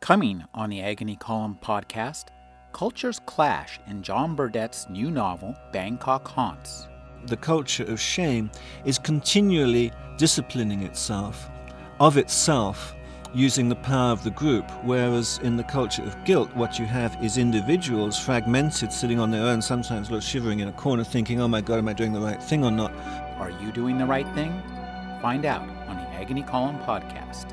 Coming on the Agony Column podcast, cultures clash in John Burdett's new novel, Bangkok Haunts. The culture of shame is continually disciplining itself, of itself, using the power of the group, whereas in the culture of guilt, what you have is individuals fragmented, sitting on their own, sometimes shivering in a corner, thinking, oh my god, am I doing the right thing or not? Are you doing the right thing? Find out on the Agony Column podcast.